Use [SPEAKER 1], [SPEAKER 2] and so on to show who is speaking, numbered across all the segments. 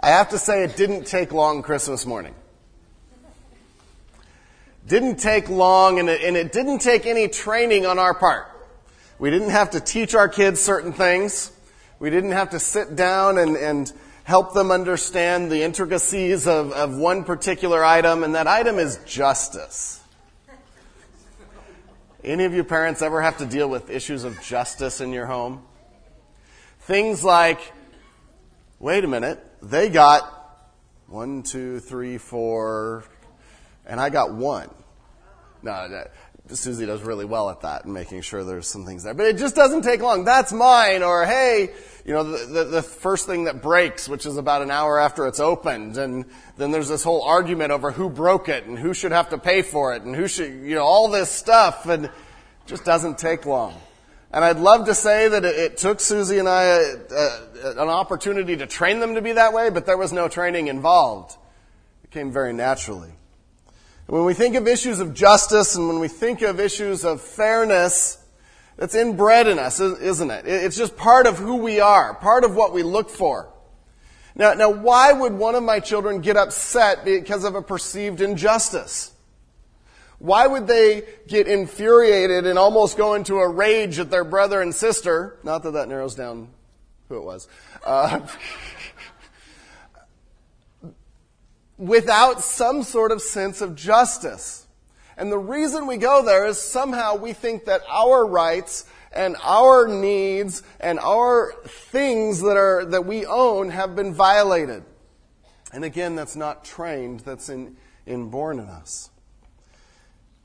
[SPEAKER 1] I have to say it didn't take long Christmas morning. Didn't take long and it, and it didn't take any training on our part. We didn't have to teach our kids certain things. We didn't have to sit down and, and help them understand the intricacies of, of one particular item, and that item is justice. Any of you parents ever have to deal with issues of justice in your home? Things like, wait a minute, they got one, two, three, four, and I got one. No, Susie does really well at that and making sure there's some things there. But it just doesn't take long. That's mine. Or, hey, you know, the, the, the, first thing that breaks, which is about an hour after it's opened. And then there's this whole argument over who broke it and who should have to pay for it and who should, you know, all this stuff. And it just doesn't take long. And I'd love to say that it, it took Susie and I a, a, an opportunity to train them to be that way, but there was no training involved. It came very naturally. When we think of issues of justice and when we think of issues of fairness, it's inbred in us, isn't it? It's just part of who we are, part of what we look for. Now, now why would one of my children get upset because of a perceived injustice? Why would they get infuriated and almost go into a rage at their brother and sister? Not that that narrows down who it was. Uh, without some sort of sense of justice. And the reason we go there is somehow we think that our rights and our needs and our things that are, that we own have been violated. And again, that's not trained, that's in, inborn in us.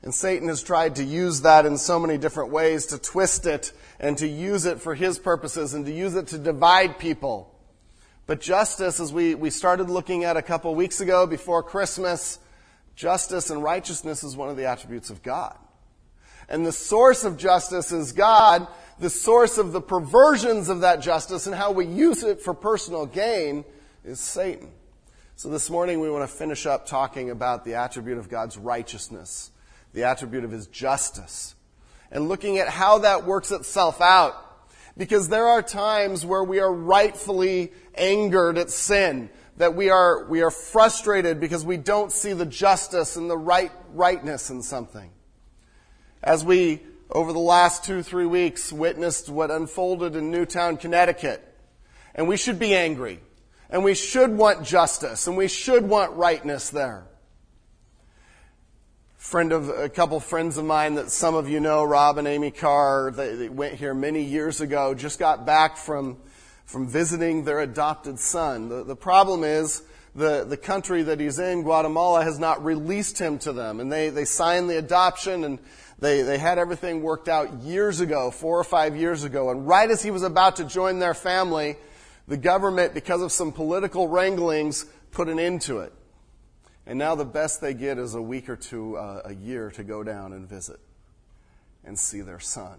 [SPEAKER 1] And Satan has tried to use that in so many different ways to twist it and to use it for his purposes and to use it to divide people. But justice, as we, we started looking at a couple weeks ago before Christmas, justice and righteousness is one of the attributes of God. And the source of justice is God. The source of the perversions of that justice and how we use it for personal gain is Satan. So this morning we want to finish up talking about the attribute of God's righteousness, the attribute of His justice, and looking at how that works itself out because there are times where we are rightfully angered at sin, that we are, we are frustrated because we don't see the justice and the right, rightness in something. As we, over the last two, three weeks, witnessed what unfolded in Newtown, Connecticut, and we should be angry, and we should want justice, and we should want rightness there friend of a couple friends of mine that some of you know, Rob and Amy Carr, they, they, went here many years ago, just got back from, from visiting their adopted son. The, the problem is the, the country that he's in, Guatemala, has not released him to them. And they, they signed the adoption and they, they had everything worked out years ago, four or five years ago. And right as he was about to join their family, the government, because of some political wranglings, put an end to it. And now the best they get is a week or two, uh, a year to go down and visit and see their son.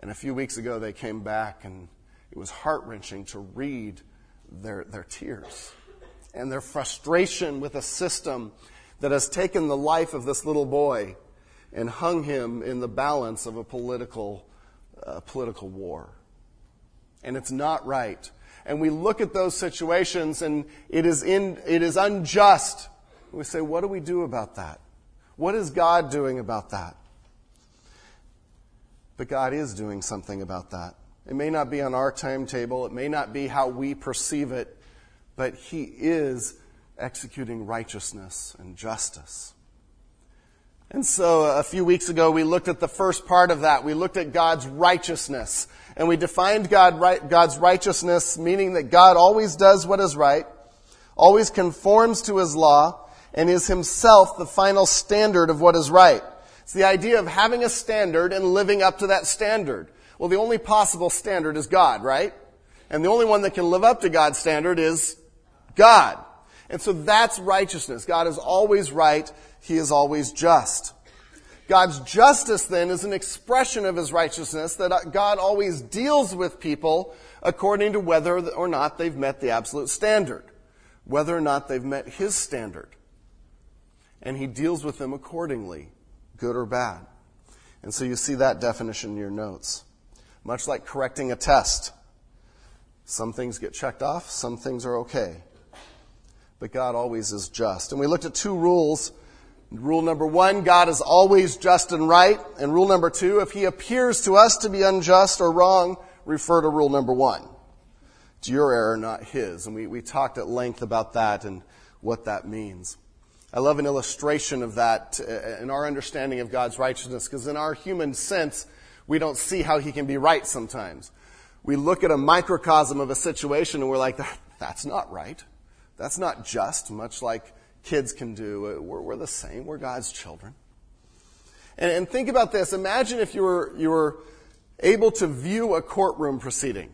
[SPEAKER 1] And a few weeks ago, they came back, and it was heart wrenching to read their, their tears and their frustration with a system that has taken the life of this little boy and hung him in the balance of a political, uh, political war. And it's not right and we look at those situations and it is, in, it is unjust. We say, what do we do about that? What is God doing about that? But God is doing something about that. It may not be on our timetable, it may not be how we perceive it, but He is executing righteousness and justice. And so uh, a few weeks ago, we looked at the first part of that. We looked at God's righteousness. And we defined God, God's righteousness, meaning that God always does what is right, always conforms to his law, and is himself the final standard of what is right. It's the idea of having a standard and living up to that standard. Well, the only possible standard is God, right? And the only one that can live up to God's standard is God. And so that's righteousness. God is always right. He is always just. God's justice then is an expression of his righteousness that uh, God always deals with people according to whether or not they've met the absolute standard, whether or not they've met his standard. And he deals with them accordingly, good or bad. And so you see that definition in your notes. Much like correcting a test. Some things get checked off, some things are okay. But God always is just. And we looked at two rules. Rule number one, God is always just and right. And rule number two, if he appears to us to be unjust or wrong, refer to rule number one. It's your error, not his. And we, we talked at length about that and what that means. I love an illustration of that uh, in our understanding of God's righteousness, because in our human sense, we don't see how he can be right sometimes. We look at a microcosm of a situation and we're like, that's not right. That's not just, much like kids can do. Uh, we're, we're the same. We're God's children. And, and think about this. Imagine if you were, you were able to view a courtroom proceeding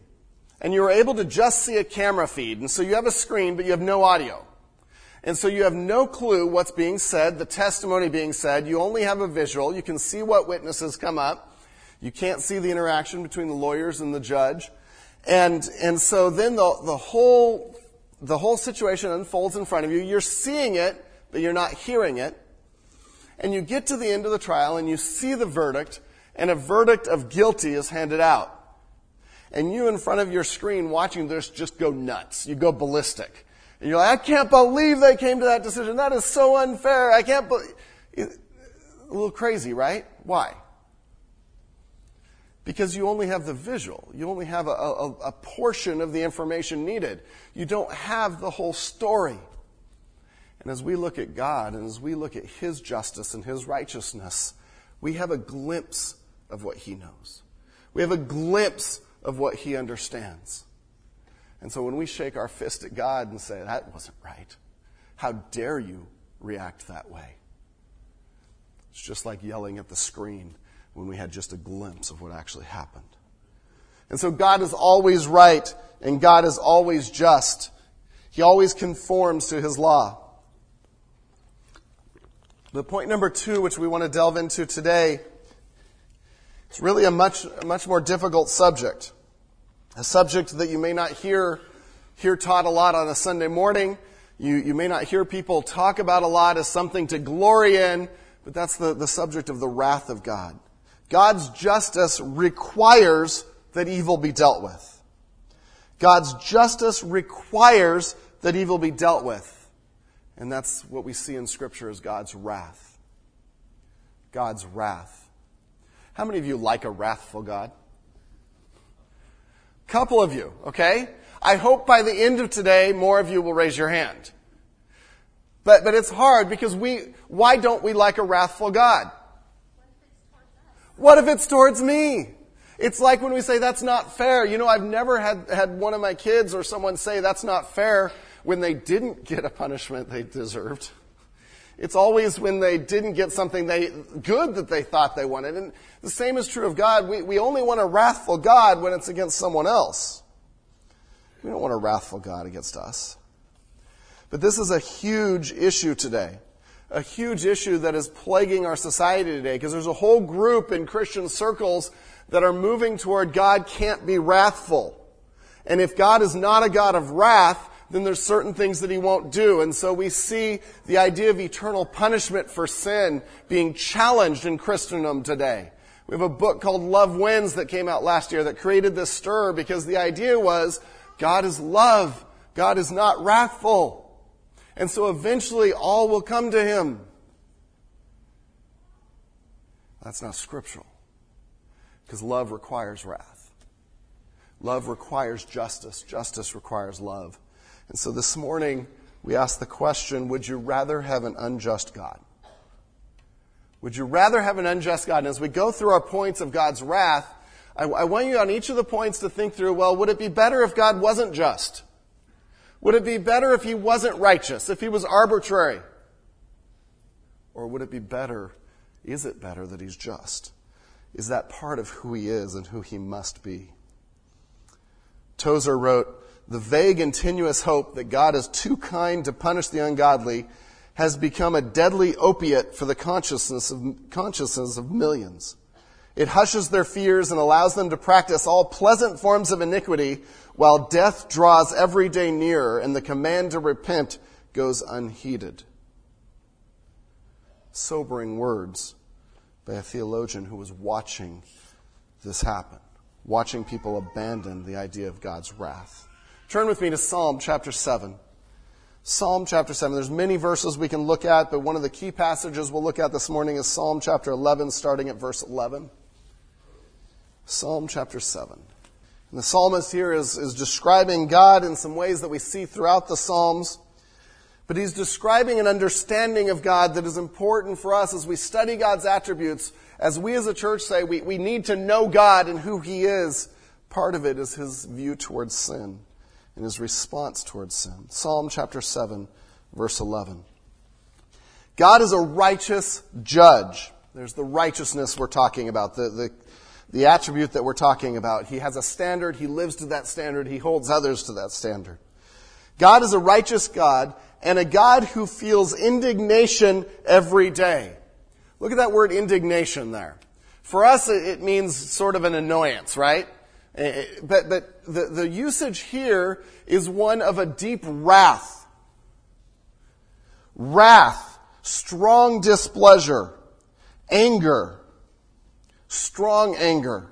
[SPEAKER 1] and you were able to just see a camera feed. And so you have a screen, but you have no audio. And so you have no clue what's being said, the testimony being said. You only have a visual. You can see what witnesses come up. You can't see the interaction between the lawyers and the judge. And, and so then the, the whole, the whole situation unfolds in front of you. You're seeing it, but you're not hearing it. And you get to the end of the trial and you see the verdict, and a verdict of guilty is handed out. And you in front of your screen watching this just go nuts. You go ballistic. And you're like, I can't believe they came to that decision. That is so unfair. I can't believe. A little crazy, right? Why? Because you only have the visual. You only have a, a, a portion of the information needed. You don't have the whole story. And as we look at God and as we look at His justice and His righteousness, we have a glimpse of what He knows. We have a glimpse of what He understands. And so when we shake our fist at God and say, that wasn't right, how dare you react that way? It's just like yelling at the screen when we had just a glimpse of what actually happened. And so God is always right and God is always just. He always conforms to his law. The point number two, which we want to delve into today, is really a much, a much more difficult subject a subject that you may not hear, hear taught a lot on a Sunday morning. You, you may not hear people talk about a lot as something to glory in, but that's the, the subject of the wrath of God. God's justice requires that evil be dealt with. God's justice requires that evil be dealt with. And that's what we see in Scripture as God's wrath. God's wrath. How many of you like a wrathful God? Couple of you, okay? I hope by the end of today, more of you will raise your hand. But, but it's hard because we, why don't we like a wrathful God? What if it's towards me? It's like when we say that's not fair. You know, I've never had, had one of my kids or someone say that's not fair when they didn't get a punishment they deserved. It's always when they didn't get something they, good that they thought they wanted. And the same is true of God. We, we only want a wrathful God when it's against someone else. We don't want a wrathful God against us. But this is a huge issue today. A huge issue that is plaguing our society today because there's a whole group in Christian circles that are moving toward God can't be wrathful. And if God is not a God of wrath, then there's certain things that he won't do. And so we see the idea of eternal punishment for sin being challenged in Christendom today. We have a book called Love Wins that came out last year that created this stir because the idea was God is love. God is not wrathful. And so eventually all will come to him. That's not scriptural. Because love requires wrath. Love requires justice. Justice requires love. And so this morning, we ask the question Would you rather have an unjust God? Would you rather have an unjust God? And as we go through our points of God's wrath, I, I want you on each of the points to think through well, would it be better if God wasn't just? Would it be better if he wasn't righteous, if he was arbitrary? Or would it be better, is it better that he's just? Is that part of who he is and who he must be? Tozer wrote, the vague and tenuous hope that God is too kind to punish the ungodly has become a deadly opiate for the consciousness of, consciousness of millions. It hushes their fears and allows them to practice all pleasant forms of iniquity while death draws every day nearer and the command to repent goes unheeded. Sobering words by a theologian who was watching this happen. watching people abandon the idea of God's wrath. Turn with me to Psalm chapter 7. Psalm chapter 7. There's many verses we can look at, but one of the key passages we'll look at this morning is Psalm chapter 11, starting at verse 11. Psalm chapter 7. And the psalmist here is, is describing God in some ways that we see throughout the Psalms. But he's describing an understanding of God that is important for us as we study God's attributes. As we as a church say, we, we need to know God and who he is. Part of it is his view towards sin and his response towards sin. Psalm chapter 7, verse 11. God is a righteous judge. There's the righteousness we're talking about, the, the, the attribute that we're talking about. He has a standard, he lives to that standard, he holds others to that standard. God is a righteous God and a God who feels indignation every day. Look at that word indignation there. For us, it means sort of an annoyance, right? Eh, eh, but, but the, the usage here is one of a deep wrath. Wrath, strong displeasure, anger, strong anger.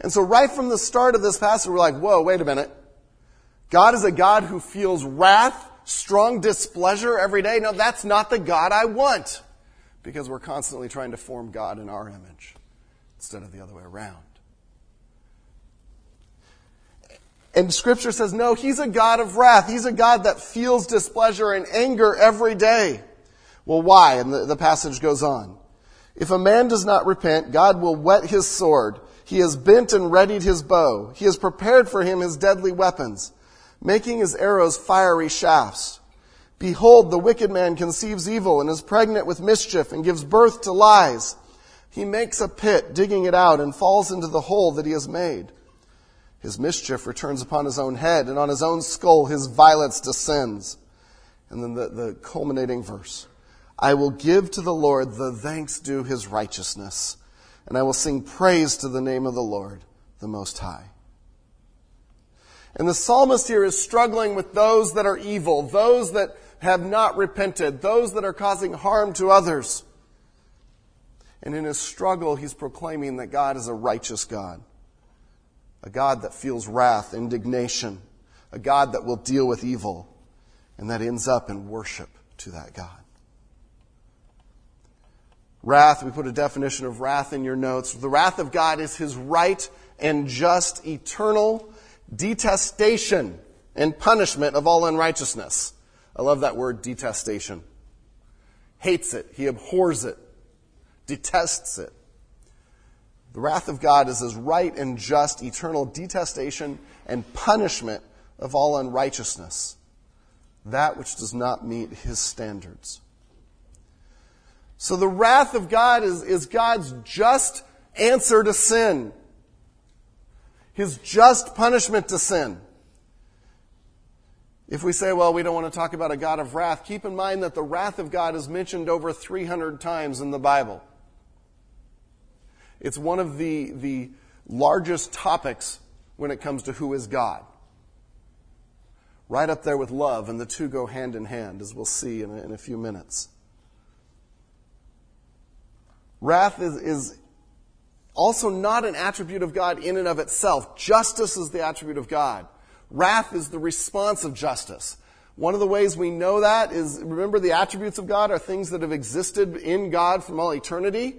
[SPEAKER 1] And so right from the start of this passage, we're like, whoa, wait a minute. God is a God who feels wrath, strong displeasure every day. No, that's not the God I want. Because we're constantly trying to form God in our image instead of the other way around. And scripture says, no, he's a God of wrath. He's a God that feels displeasure and anger every day. Well, why? And the, the passage goes on. If a man does not repent, God will whet his sword. He has bent and readied his bow. He has prepared for him his deadly weapons, making his arrows fiery shafts. Behold, the wicked man conceives evil and is pregnant with mischief and gives birth to lies. He makes a pit, digging it out, and falls into the hole that he has made. His mischief returns upon his own head, and on his own skull his violence descends. And then the, the culminating verse. I will give to the Lord the thanks due his righteousness, and I will sing praise to the name of the Lord, the Most High. And the psalmist here is struggling with those that are evil, those that have not repented, those that are causing harm to others. And in his struggle, he's proclaiming that God is a righteous God a God that feels wrath, indignation, a God that will deal with evil, and that ends up in worship to that God. Wrath, we put a definition of wrath in your notes. The wrath of God is his right and just eternal detestation and punishment of all unrighteousness. I love that word, detestation. Hates it. He abhors it. Detests it. The wrath of God is his right and just eternal detestation and punishment of all unrighteousness, that which does not meet his standards. So the wrath of God is, is God's just answer to sin. His just punishment to sin. If we say, well, we don't want to talk about a God of wrath, keep in mind that the wrath of God is mentioned over 300 times in the Bible. It's one of the, the largest topics when it comes to who is God. Right up there with love, and the two go hand in hand, as we'll see in a, in a few minutes. Wrath is, is also not an attribute of God in and of itself. Justice is the attribute of God. Wrath is the response of justice. One of the ways we know that is, remember the attributes of God are things that have existed in God from all eternity.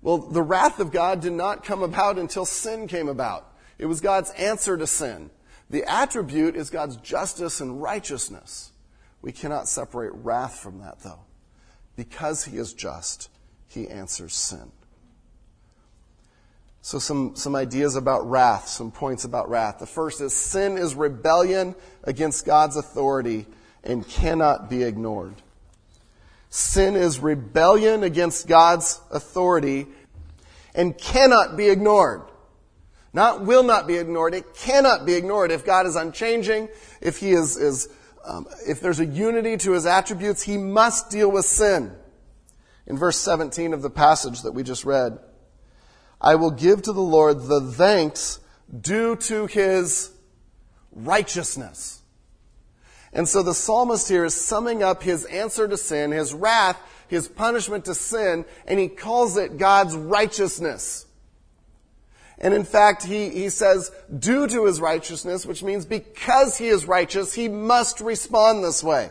[SPEAKER 1] Well, the wrath of God did not come about until sin came about. It was God's answer to sin. The attribute is God's justice and righteousness. We cannot separate wrath from that, though. Because he is just, he answers sin. So, some, some ideas about wrath, some points about wrath. The first is sin is rebellion against God's authority and cannot be ignored. Sin is rebellion against God's authority and cannot be ignored. Not will not be ignored. It cannot be ignored. If God is unchanging, if He is, is um, if there's a unity to His attributes, He must deal with sin. In verse 17 of the passage that we just read, I will give to the Lord the thanks due to His righteousness. And so the psalmist here is summing up his answer to sin, his wrath, his punishment to sin, and he calls it God's righteousness. And in fact, he, he says, due to his righteousness, which means because he is righteous, he must respond this way.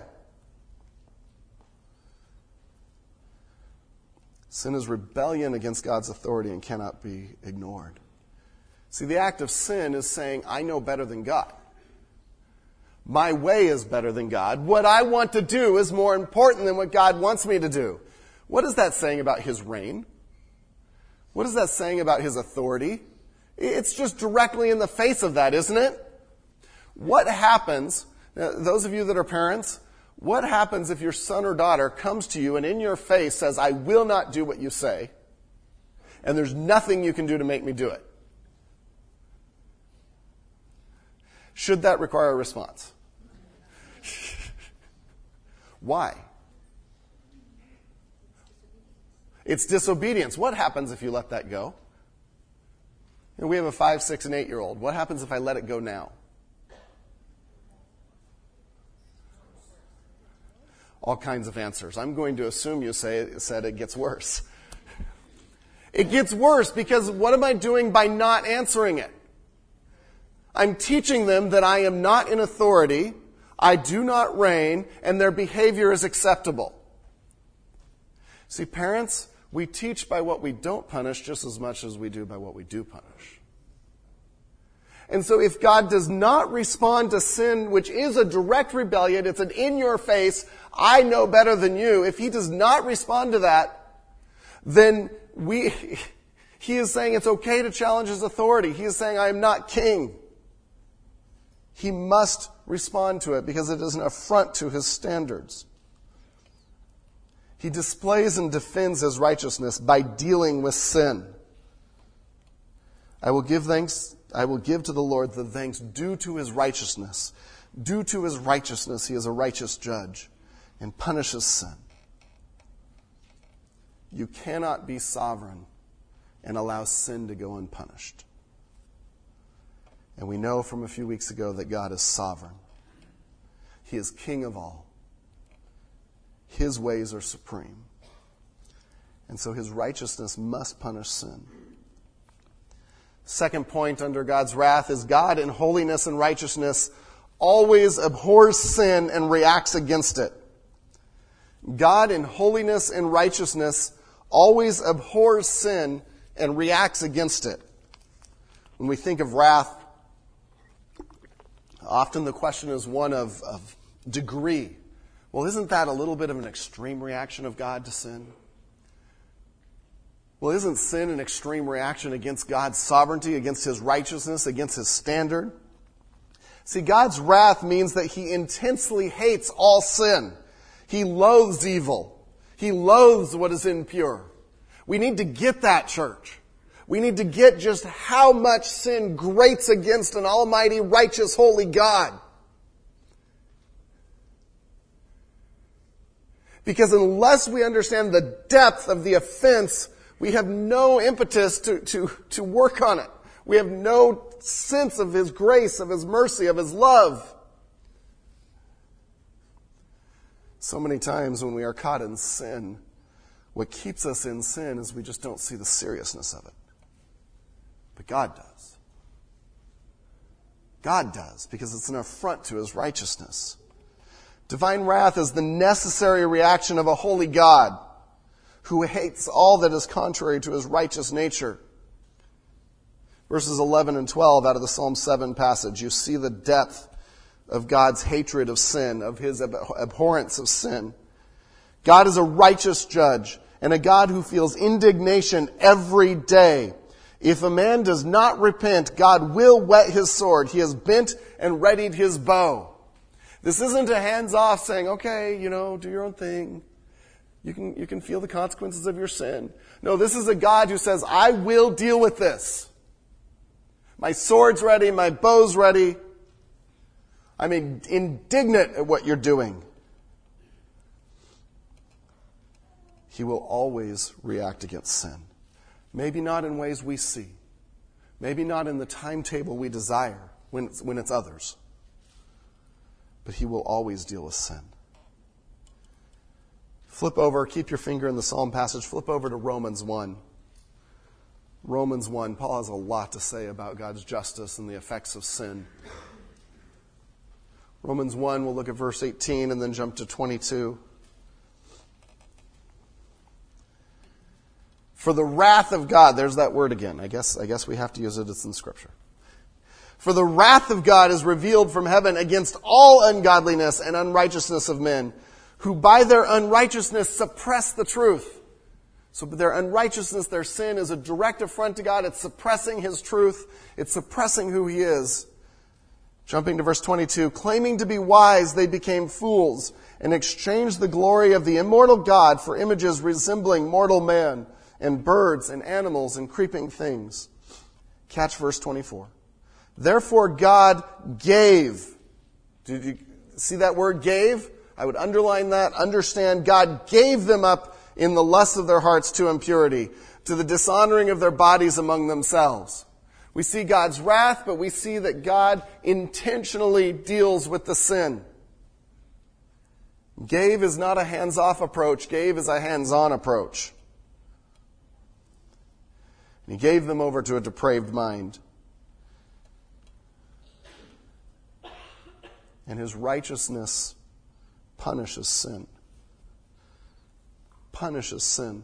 [SPEAKER 1] Sin is rebellion against God's authority and cannot be ignored. See, the act of sin is saying, I know better than God. My way is better than God. What I want to do is more important than what God wants me to do. What is that saying about his reign? What is that saying about his authority? It's just directly in the face of that, isn't it? What happens, those of you that are parents, what happens if your son or daughter comes to you and in your face says, I will not do what you say, and there's nothing you can do to make me do it? Should that require a response? Why? It's disobedience. What happens if you let that go? we have a five, six, and eight year old. What happens if I let it go now? All kinds of answers. I'm going to assume you say, said it gets worse. It gets worse because what am I doing by not answering it? I'm teaching them that I am not in authority, I do not reign, and their behavior is acceptable. See, parents, we teach by what we don't punish just as much as we do by what we do punish. And so if God does not respond to sin, which is a direct rebellion, it's an in your face, I know better than you. If he does not respond to that, then we, he is saying it's okay to challenge his authority. He is saying I am not king. He must respond to it because it is an affront to his standards. He displays and defends his righteousness by dealing with sin. I will give thanks, I will give to the Lord the thanks due to his righteousness. Due to his righteousness, he is a righteous judge and punishes sin. You cannot be sovereign and allow sin to go unpunished. And we know from a few weeks ago that God is sovereign. He is king of all. His ways are supreme. And so his righteousness must punish sin. Second point under God's wrath is God in holiness and righteousness always abhors sin and reacts against it. God in holiness and righteousness always abhors sin and reacts against it. When we think of wrath, often the question is one of, of degree. Well, isn't that a little bit of an extreme reaction of God to sin? Well, isn't sin an extreme reaction against God's sovereignty, against His righteousness, against His standard? See, God's wrath means that He intensely hates all sin. He loathes evil. He loathes what is impure. We need to get that, church. We need to get just how much sin grates against an almighty, righteous, holy God. Because unless we understand the depth of the offense, we have no impetus to, to, to work on it. We have no sense of His grace, of His mercy, of His love. So many times when we are caught in sin, what keeps us in sin is we just don't see the seriousness of it. But God does. God does, because it's an affront to His righteousness. Divine wrath is the necessary reaction of a holy God who hates all that is contrary to his righteous nature. Verses 11 and 12 out of the Psalm 7 passage, you see the depth of God's hatred of sin, of his abhorrence of sin. God is a righteous judge and a God who feels indignation every day. If a man does not repent, God will whet his sword. He has bent and readied his bow. This isn't a hands off saying, okay, you know, do your own thing. You can, you can feel the consequences of your sin. No, this is a God who says, I will deal with this. My sword's ready, my bow's ready. I'm indignant at what you're doing. He will always react against sin. Maybe not in ways we see. Maybe not in the timetable we desire when it's, when it's others but he will always deal with sin. Flip over, keep your finger in the Psalm passage, flip over to Romans 1. Romans 1, Paul has a lot to say about God's justice and the effects of sin. Romans 1, we'll look at verse 18 and then jump to 22. For the wrath of God, there's that word again. I guess, I guess we have to use it. It's in scripture. For the wrath of God is revealed from heaven against all ungodliness and unrighteousness of men, who by their unrighteousness suppress the truth. So their unrighteousness, their sin is a direct affront to God. It's suppressing His truth. It's suppressing who He is. Jumping to verse 22, claiming to be wise, they became fools and exchanged the glory of the immortal God for images resembling mortal man and birds and animals and creeping things. Catch verse 24. Therefore God gave. Did you see that word gave? I would underline that. Understand God gave them up in the lust of their hearts to impurity, to the dishonoring of their bodies among themselves. We see God's wrath, but we see that God intentionally deals with the sin. Gave is not a hands off approach, gave is a hands on approach. And he gave them over to a depraved mind. And his righteousness punishes sin punishes sin.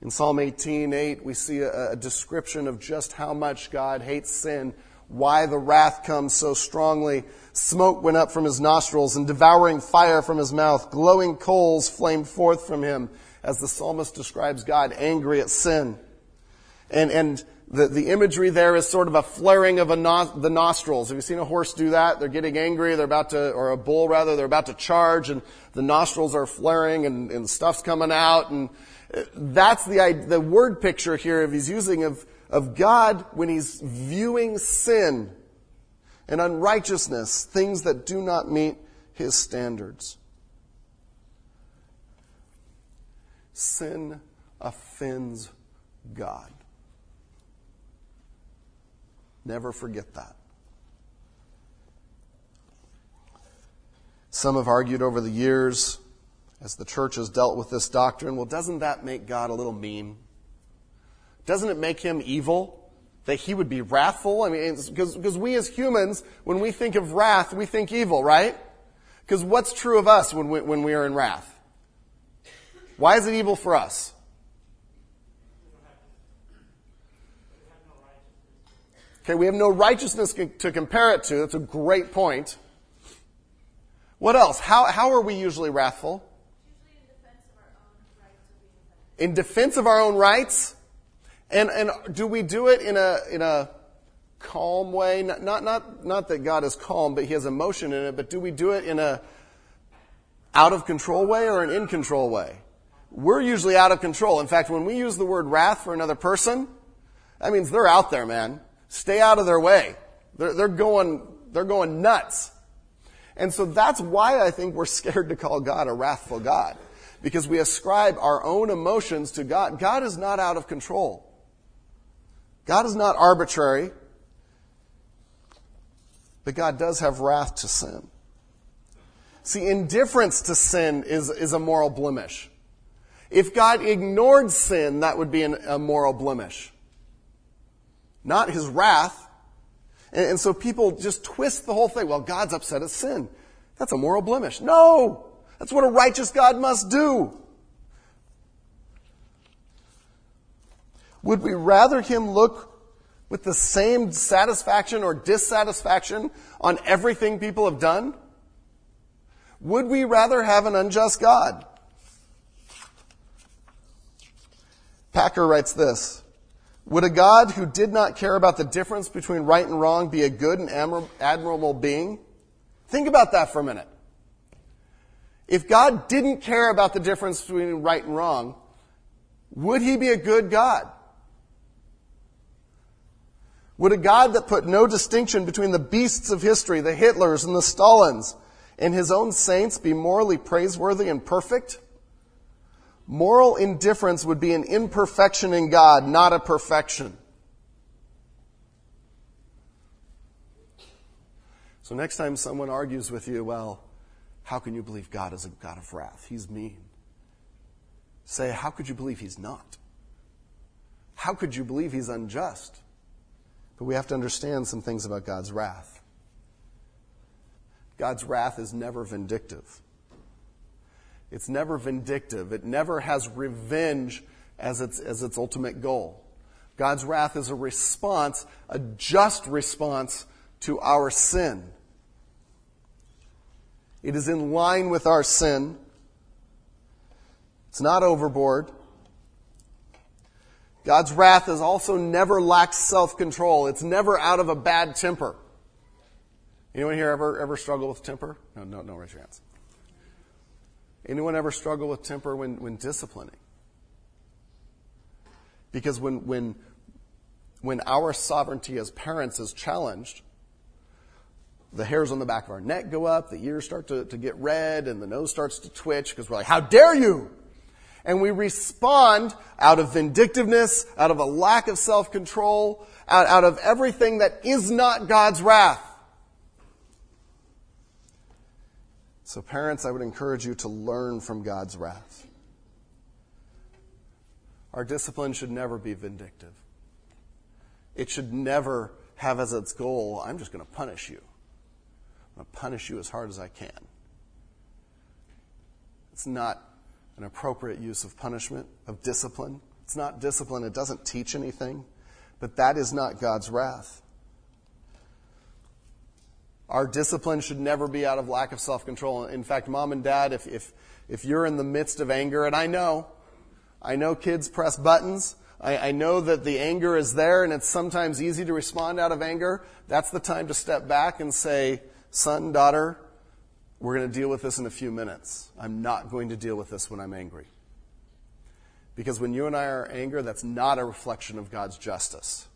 [SPEAKER 1] In Psalm 18, 8, we see a, a description of just how much God hates sin, why the wrath comes so strongly. Smoke went up from his nostrils and devouring fire from his mouth. Glowing coals flamed forth from him as the psalmist describes God angry at sin. And, and the, the imagery there is sort of a flaring of a no, the nostrils. Have you seen a horse do that? They're getting angry, they're about to, or a bull rather, they're about to charge and the nostrils are flaring and, and stuff's coming out and uh, that's the, the word picture here of he's using of, of God when he's viewing sin and unrighteousness, things that do not meet his standards. Sin offends God. Never forget that. Some have argued over the years, as the church has dealt with this doctrine, well, doesn't that make God a little mean? Doesn't it make him evil? That he would be wrathful? I mean, because we as humans, when we think of wrath, we think evil, right? Because what's true of us when we, when we are in wrath? Why is it evil for us? Okay, we have no righteousness to compare it to. That's a great point. What else? How, how are we usually wrathful? in defense of our own rights? And, and do we do it in a, in a calm way? Not, not, not, not that God is calm, but He has emotion in it, but do we do it in a out of control way or an in control way? We're usually out of control. In fact, when we use the word wrath for another person, that means they're out there, man. Stay out of their way. They're, they're going, they're going nuts. And so that's why I think we're scared to call God a wrathful God. Because we ascribe our own emotions to God. God is not out of control. God is not arbitrary. But God does have wrath to sin. See, indifference to sin is, is a moral blemish. If God ignored sin, that would be an, a moral blemish not his wrath. And, and, so people just twist the whole thing. Well, God's upset at sin. That's a moral blemish. No! That's what a righteous God must do. Would we rather him look with the same satisfaction or dissatisfaction on everything people have done? Would we rather have an unjust God? Packer writes this. Would a God who did not care about the difference between right and wrong be a good and admirable being? Think about that for a minute. If God didn't care about the difference between right and wrong, would he be a good God? Would a God that put no distinction between the beasts of history, the Hitlers and the Stalins, and his own saints be morally praiseworthy and perfect? Moral indifference would be an imperfection in God, not a perfection. So next time someone argues with you, well, how can you believe God is a God of wrath? He's mean. Say, how could you believe He's not? how could you believe he's unjust? But we have to understand some things about God's wrath. God's wrath is never vindictive. It's never vindictive. It never has revenge as its, as its ultimate goal. God's wrath is a response, a just response to our sin. It is in line with our sin. It's not overboard. God's wrath is also never lacks self-control. It's never out of a bad temper. Anyone here ever, ever struggle with temper? No, no, no, raise your hands. Anyone ever struggle with temper when, when disciplining? Because when, when, when our sovereignty as parents is challenged, the hairs on the back of our neck go up, the ears start to, to get red, and the nose starts to twitch because we're like, how dare you? And we respond out of vindictiveness, out of a lack of self-control, out, out of everything that is not God's wrath. So parents, I would encourage you to learn from God's wrath. Our discipline should never be vindictive. It should never have as its goal, I'm just going to punish you. I'm going to punish you as hard as I can. It's not an appropriate use of punishment, of discipline. It's not discipline, it doesn't teach anything, but that is not God's wrath. Our discipline should never be out of lack of self control. In fact, mom and dad, if, if, if you're in the midst of anger, and I know, I know kids press buttons. I, I know that the anger is there and it's sometimes easy to respond out of anger. That's the time to step back and say, son, daughter, we're going to deal with this in a few minutes. I'm not going to deal with this when I'm angry. Because when you and I are angry, that's not a reflection of God's justice.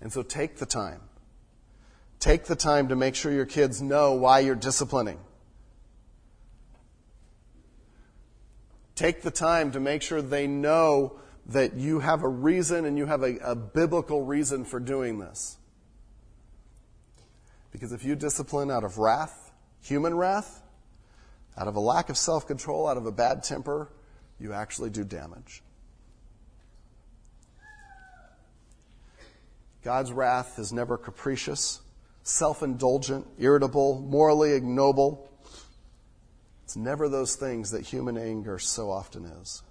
[SPEAKER 1] And so take the time. Take the time to make sure your kids know why you're disciplining. Take the time to make sure they know that you have a reason and you have a, a biblical reason for doing this. Because if you discipline out of wrath, human wrath, out of a lack of self control, out of a bad temper, you actually do damage. God's wrath is never capricious, self indulgent, irritable, morally ignoble. It's never those things that human anger so often is.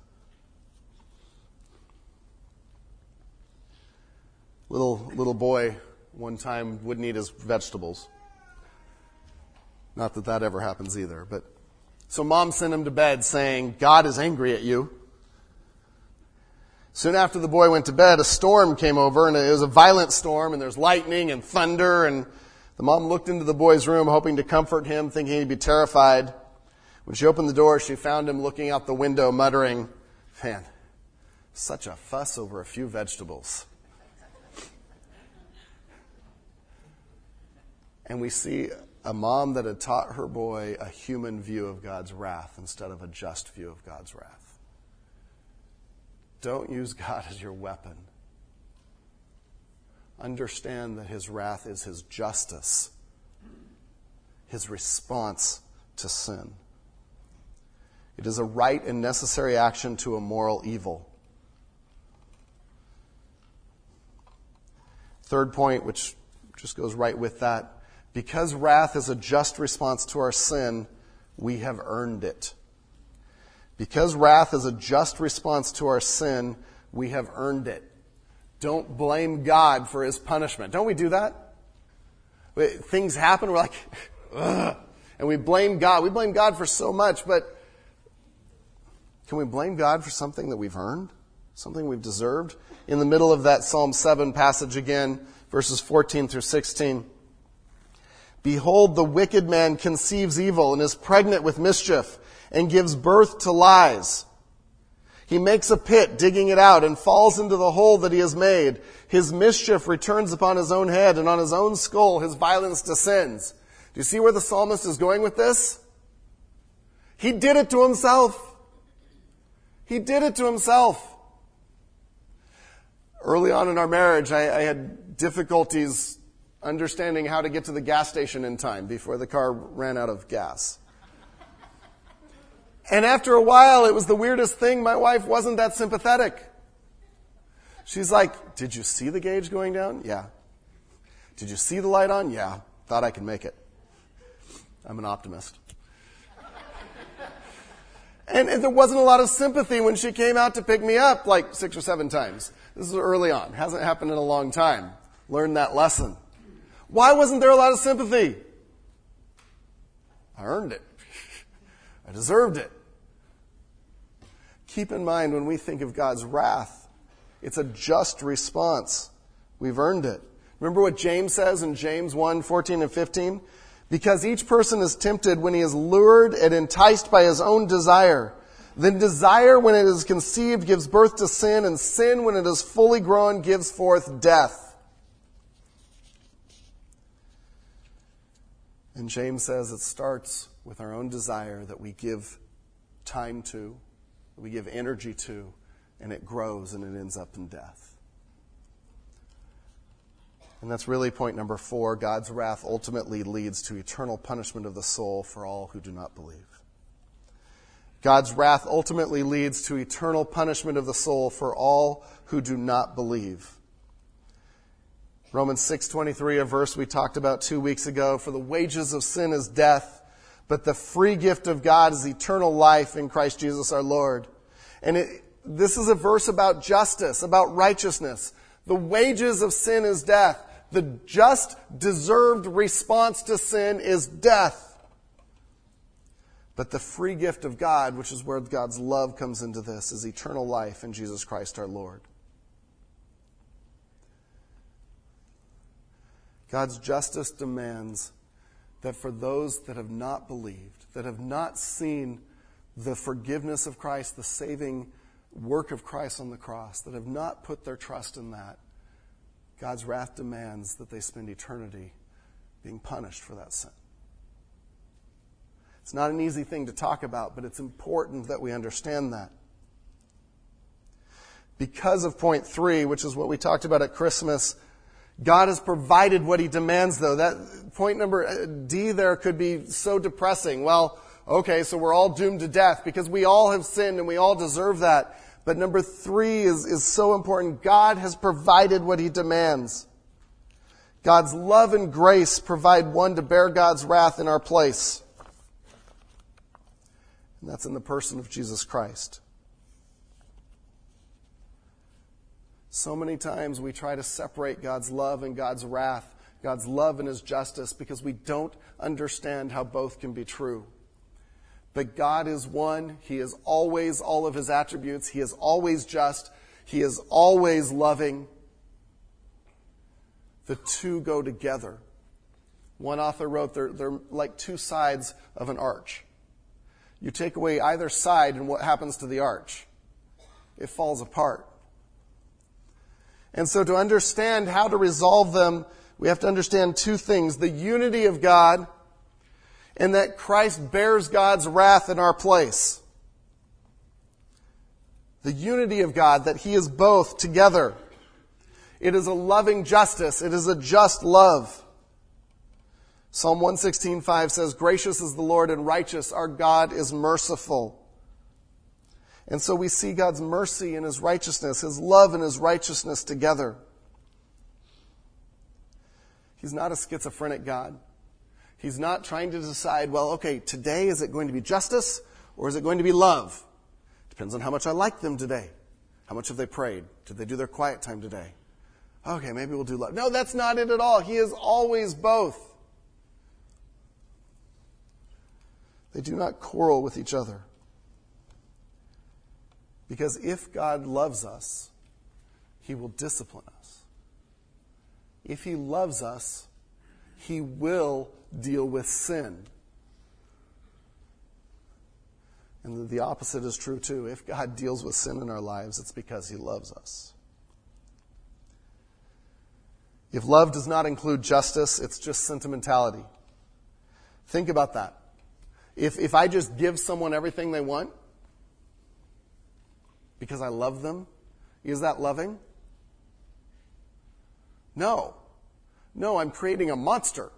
[SPEAKER 1] Little, little boy one time wouldn't eat his vegetables. Not that that ever happens either, but so mom sent him to bed saying, God is angry at you. Soon after the boy went to bed, a storm came over and it was a violent storm and there's lightning and thunder and the mom looked into the boy's room hoping to comfort him, thinking he'd be terrified. When she opened the door, she found him looking out the window muttering, man, such a fuss over a few vegetables. And we see a mom that had taught her boy a human view of God's wrath instead of a just view of God's wrath. Don't use God as your weapon. Understand that his wrath is his justice, his response to sin. It is a right and necessary action to a moral evil. Third point, which just goes right with that because wrath is a just response to our sin, we have earned it. Because wrath is a just response to our sin, we have earned it. Don't blame God for his punishment. Don't we do that? Things happen, we're like, Ugh, and we blame God. We blame God for so much, but can we blame God for something that we've earned? Something we've deserved? In the middle of that Psalm 7 passage again, verses 14 through 16. Behold, the wicked man conceives evil and is pregnant with mischief and gives birth to lies. He makes a pit, digging it out, and falls into the hole that he has made. His mischief returns upon his own head, and on his own skull his violence descends. Do you see where the psalmist is going with this? He did it to himself. He did it to himself. Early on in our marriage, I, I had difficulties understanding how to get to the gas station in time before the car ran out of gas. And after a while, it was the weirdest thing. My wife wasn't that sympathetic. She's like, Did you see the gauge going down? Yeah. Did you see the light on? Yeah. Thought I could make it. I'm an optimist. and, there wasn't a lot of sympathy when she came out to pick me up like six or seven times. This is early on. Hasn't happened in a long time. Learned that lesson. Why wasn't there a lot of sympathy? I earned it. I deserved it. Keep in mind when we think of God's wrath, it's a just response. We've earned it. Remember what James says in James 1 14 and 15? Because each person is tempted when he is lured and enticed by his own desire. Then desire, when it is conceived, gives birth to sin, and sin, when it is fully grown, gives forth death. And James says it starts with our own desire that we give time to, we give energy to, and it grows and it ends up in death. And that's really point number four. God's wrath ultimately leads to eternal punishment of the soul for all who do not believe. God's wrath ultimately leads to eternal punishment of the soul for all who do not believe. Romans 6:23 a verse we talked about 2 weeks ago for the wages of sin is death but the free gift of God is eternal life in Christ Jesus our Lord. And it, this is a verse about justice, about righteousness. The wages of sin is death. The just deserved response to sin is death. But the free gift of God, which is where God's love comes into this, is eternal life in Jesus Christ our Lord. God's justice demands that for those that have not believed, that have not seen the forgiveness of Christ, the saving work of Christ on the cross, that have not put their trust in that, God's wrath demands that they spend eternity being punished for that sin. It's not an easy thing to talk about, but it's important that we understand that. Because of point three, which is what we talked about at Christmas, God has provided what he demands though. That point number uh, D there could be so depressing. Well, okay, so we're all doomed to death because we all have sinned and we all deserve that. But number three is, is so important. God has provided what he demands. God's love and grace provide one to bear God's wrath in our place. And that's in the person of Jesus Christ. So many times we try to separate God's love and God's wrath, God's love and His justice, because we don't understand how both can be true. But God is one. He is always all of His attributes. He is always just. He is always loving. The two go together. One author wrote they're, they're like two sides of an arch. You take away either side, and what happens to the arch? It falls apart. And so to understand how to resolve them, we have to understand two things. The unity of God and that Christ bears God's wrath in our place. The unity of God, that He is both together. It is a loving justice. It is a just love. Psalm 116.5 says, Gracious is the Lord and righteous. Our God is merciful. And so we see God's mercy and His righteousness, His love and His righteousness together. He's not a schizophrenic God. He's not trying to decide, well, okay, today is it going to be justice or is it going to be love? Depends on how much I like them today. How much have they prayed? Did they do their quiet time today? Okay, maybe we'll do love. No, that's not it at all. He is always both. They do not quarrel with each other. Because if God loves us, He will discipline us. If He loves us, He will deal with sin. And the opposite is true too. If God deals with sin in our lives, it's because He loves us. If love does not include justice, it's just sentimentality. Think about that. If, if I just give someone everything they want, because I love them? Is that loving? No. No, I'm creating a monster.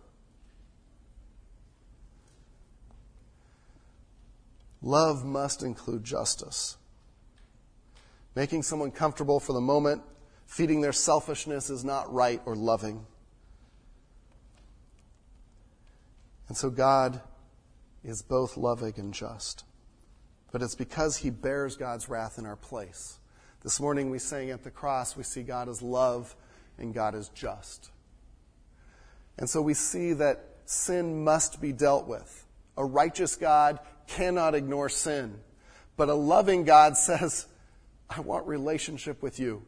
[SPEAKER 1] Love must include justice. Making someone comfortable for the moment, feeding their selfishness is not right or loving. And so God is both loving and just. But it's because he bears God's wrath in our place. This morning we sang at the cross, we see God as love and God as just. And so we see that sin must be dealt with. A righteous God cannot ignore sin. But a loving God says, I want relationship with you.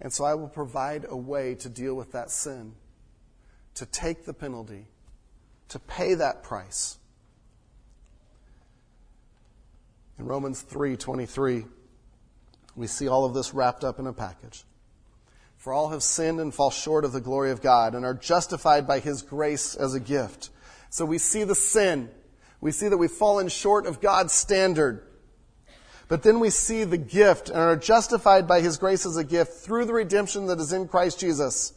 [SPEAKER 1] And so I will provide a way to deal with that sin, to take the penalty, to pay that price. In Romans 3:23, we see all of this wrapped up in a package. For all have sinned and fall short of the glory of God and are justified by his grace as a gift. So we see the sin. We see that we've fallen short of God's standard. But then we see the gift and are justified by his grace as a gift through the redemption that is in Christ Jesus,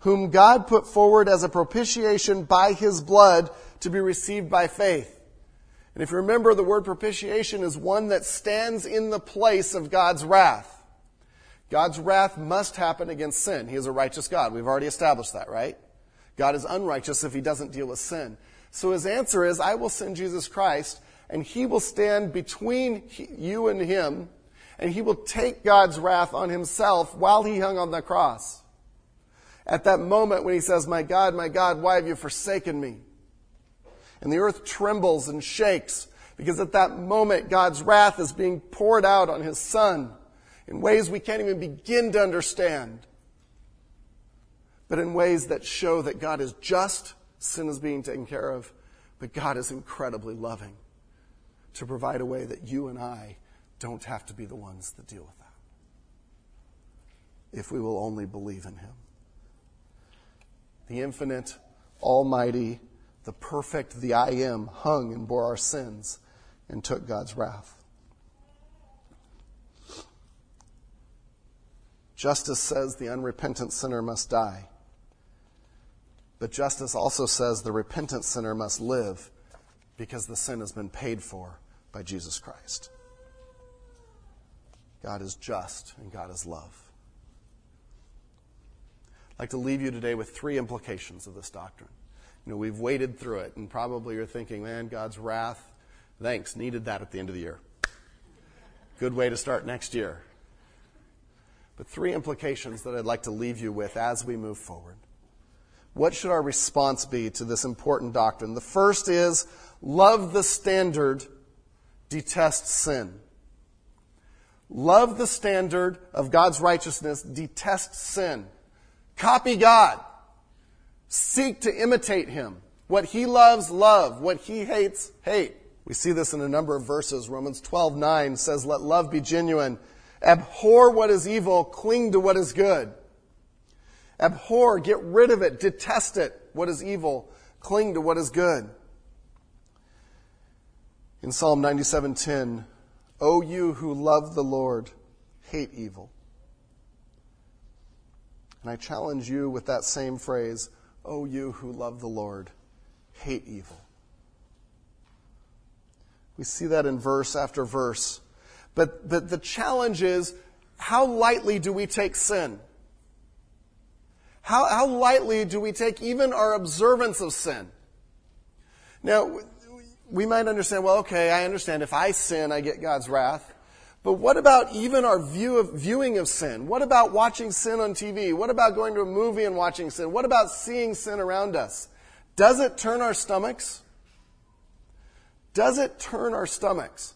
[SPEAKER 1] whom God put forward as a propitiation by his blood to be received by faith. And if you remember, the word propitiation is one that stands in the place of God's wrath. God's wrath must happen against sin. He is a righteous God. We've already established that, right? God is unrighteous if he doesn't deal with sin. So his answer is, I will send Jesus Christ, and he will stand between you and him, and he will take God's wrath on himself while he hung on the cross. At that moment when he says, My God, my God, why have you forsaken me? And the earth trembles and shakes because at that moment God's wrath is being poured out on his son in ways we can't even begin to understand. But in ways that show that God is just, sin is being taken care of, but God is incredibly loving to provide a way that you and I don't have to be the ones that deal with that. If we will only believe in Him. The infinite, almighty, the perfect, the I am, hung and bore our sins and took God's wrath. Justice says the unrepentant sinner must die. But justice also says the repentant sinner must live because the sin has been paid for by Jesus Christ. God is just and God is love. I'd like to leave you today with three implications of this doctrine. You know, we've waded through it, and probably you're thinking, man, God's wrath, thanks, needed that at the end of the year. Good way to start next year. But three implications that I'd like to leave you with as we move forward. What should our response be to this important doctrine? The first is love the standard, detest sin. Love the standard of God's righteousness, detest sin. Copy God. Seek to imitate him. What he loves, love. What he hates, hate. We see this in a number of verses. Romans 12, 9 says, Let love be genuine. Abhor what is evil, cling to what is good. Abhor, get rid of it, detest it, what is evil, cling to what is good. In Psalm 97:10, O you who love the Lord, hate evil. And I challenge you with that same phrase, O you who love the Lord, hate evil. We see that in verse after verse. But, but the challenge is how lightly do we take sin? How, how lightly do we take even our observance of sin? Now, we might understand, well, okay, I understand if I sin, I get God's wrath. But what about even our view of, viewing of sin? What about watching sin on TV? What about going to a movie and watching sin? What about seeing sin around us? Does it turn our stomachs? Does it turn our stomachs?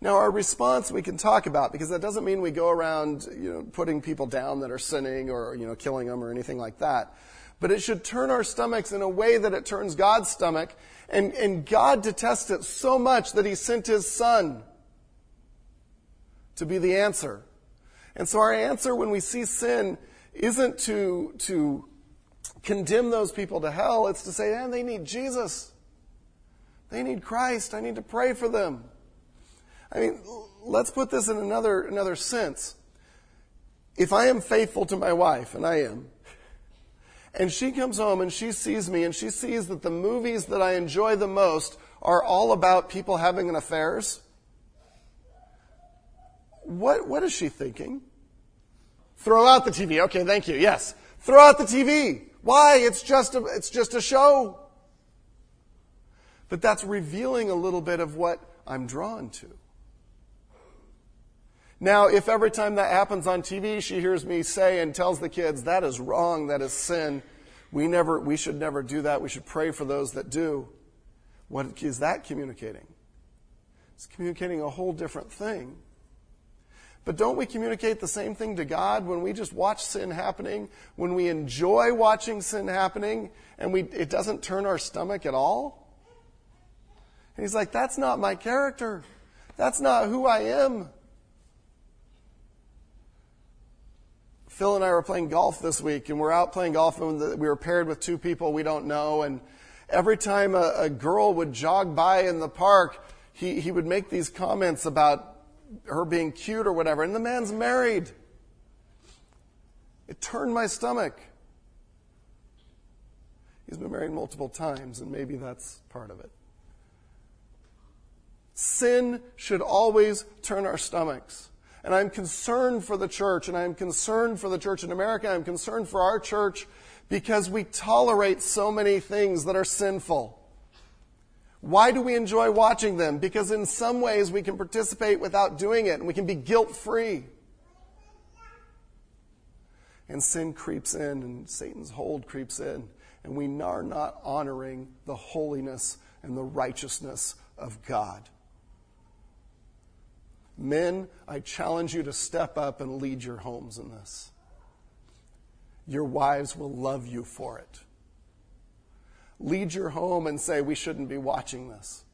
[SPEAKER 1] Now, our response we can talk about because that doesn't mean we go around, you know, putting people down that are sinning or, you know, killing them or anything like that. But it should turn our stomachs in a way that it turns God's stomach. And, and God detests it so much that He sent His Son to be the answer. And so our answer when we see sin isn't to, to condemn those people to hell. It's to say, man, they need Jesus. They need Christ. I need to pray for them. I mean, let's put this in another, another sense. If I am faithful to my wife, and I am, and she comes home and she sees me and she sees that the movies that I enjoy the most are all about people having an affairs, what, what is she thinking? Throw out the TV. Okay, thank you. Yes. Throw out the TV. Why? It's just a, it's just a show. But that's revealing a little bit of what I'm drawn to. Now, if every time that happens on TV, she hears me say and tells the kids, that is wrong, that is sin, we never, we should never do that. We should pray for those that do. What is that communicating? It's communicating a whole different thing. But don't we communicate the same thing to God when we just watch sin happening, when we enjoy watching sin happening, and we, it doesn't turn our stomach at all? And he's like, that's not my character. That's not who I am. Phil and I were playing golf this week, and we're out playing golf, and we were paired with two people we don't know. And every time a, a girl would jog by in the park, he, he would make these comments about her being cute or whatever. And the man's married. It turned my stomach. He's been married multiple times, and maybe that's part of it. Sin should always turn our stomachs. And I'm concerned for the church, and I'm concerned for the church in America. I'm concerned for our church because we tolerate so many things that are sinful. Why do we enjoy watching them? Because in some ways we can participate without doing it, and we can be guilt free. And sin creeps in, and Satan's hold creeps in, and we are not honoring the holiness and the righteousness of God. Men, I challenge you to step up and lead your homes in this. Your wives will love you for it. Lead your home and say, we shouldn't be watching this.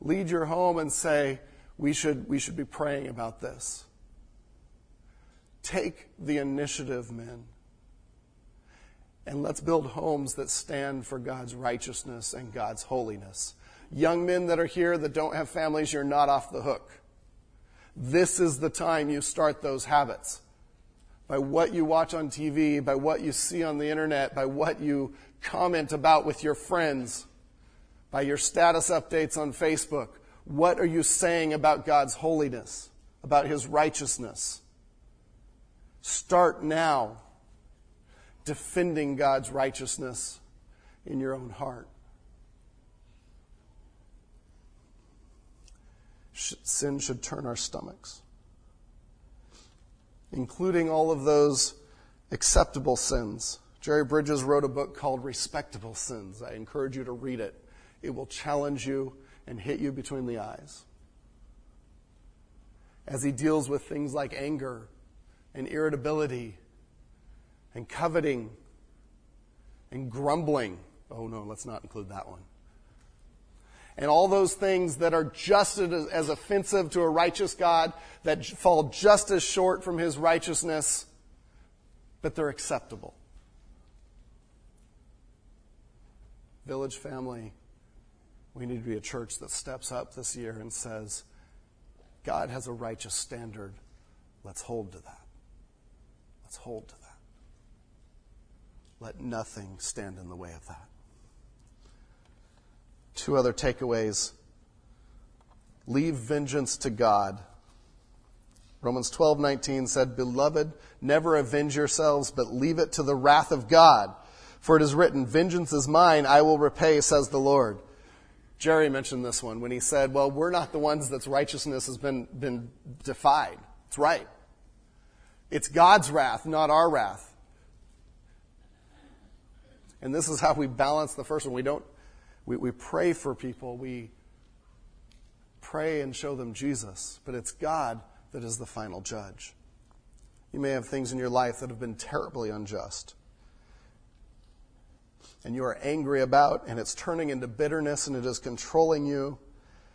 [SPEAKER 1] Lead your home and say, we should, we should be praying about this. Take the initiative, men. And let's build homes that stand for God's righteousness and God's holiness. Young men that are here that don't have families, you're not off the hook. This is the time you start those habits. By what you watch on TV, by what you see on the internet, by what you comment about with your friends, by your status updates on Facebook. What are you saying about God's holiness, about His righteousness? Start now defending God's righteousness in your own heart. sin should turn our stomachs, including all of those acceptable sins. Jerry Bridges wrote a book called Respectable Sins. I encourage you to read it. It will challenge you and hit you between the eyes. As he deals with things like anger and irritability and coveting and grumbling. Oh no, let's not include that one and all those things that are just as, as offensive to a righteous God, that fall just as short from his righteousness, but they're acceptable. Village family, we need to be a church that steps up this year and says, God has a righteous standard. Let's hold to that. Let's hold to that. Let nothing stand in the way of that. Two other takeaways. Leave vengeance to God. Romans 12:19 said, "Beloved, never avenge yourselves, but leave it to the wrath of God, for it is written, vengeance is mine, I will repay, says the Lord." Jerry mentioned this one when he said, "Well, we're not the ones that's righteousness has been been defied." It's right. It's God's wrath, not our wrath. And this is how we balance the first one. We don't we, we pray for people. We pray and show them Jesus, but it's God that is the final judge. You may have things in your life that have been terribly unjust. And you are angry about, and it's turning into bitterness and it is controlling you.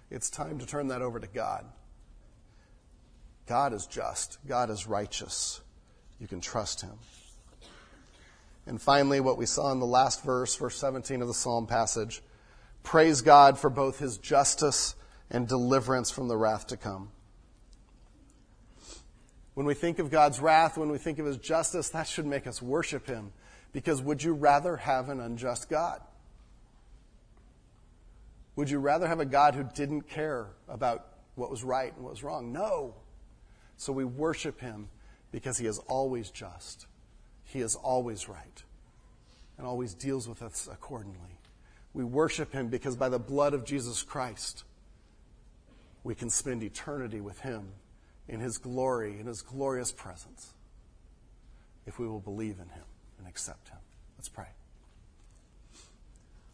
[SPEAKER 1] It's time to turn that over to God. God is just, God is righteous. You can trust Him. And finally, what we saw in the last verse, verse 17 of the Psalm passage praise God for both his justice and deliverance from the wrath to come. When we think of God's wrath, when we think of his justice, that should make us worship him. Because would you rather have an unjust God? Would you rather have a God who didn't care about what was right and what was wrong? No. So we worship him because he is always just. He is always right and always deals with us accordingly. We worship him because by the blood of Jesus Christ, we can spend eternity with him in his glory, in his glorious presence, if we will believe in him and accept him. Let's pray.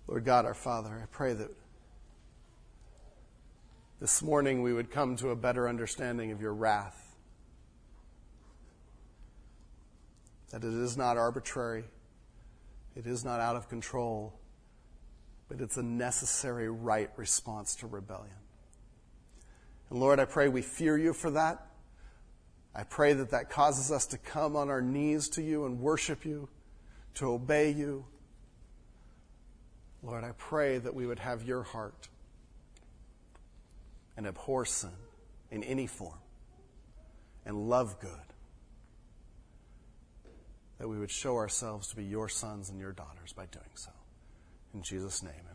[SPEAKER 1] Lord God, our Father, I pray that this morning we would come to a better understanding of your wrath. That it is not arbitrary, it is not out of control, but it's a necessary right response to rebellion. And Lord, I pray we fear you for that. I pray that that causes us to come on our knees to you and worship you, to obey you. Lord, I pray that we would have your heart and abhor sin in any form and love good. That we would show ourselves to be your sons and your daughters by doing so. In Jesus' name.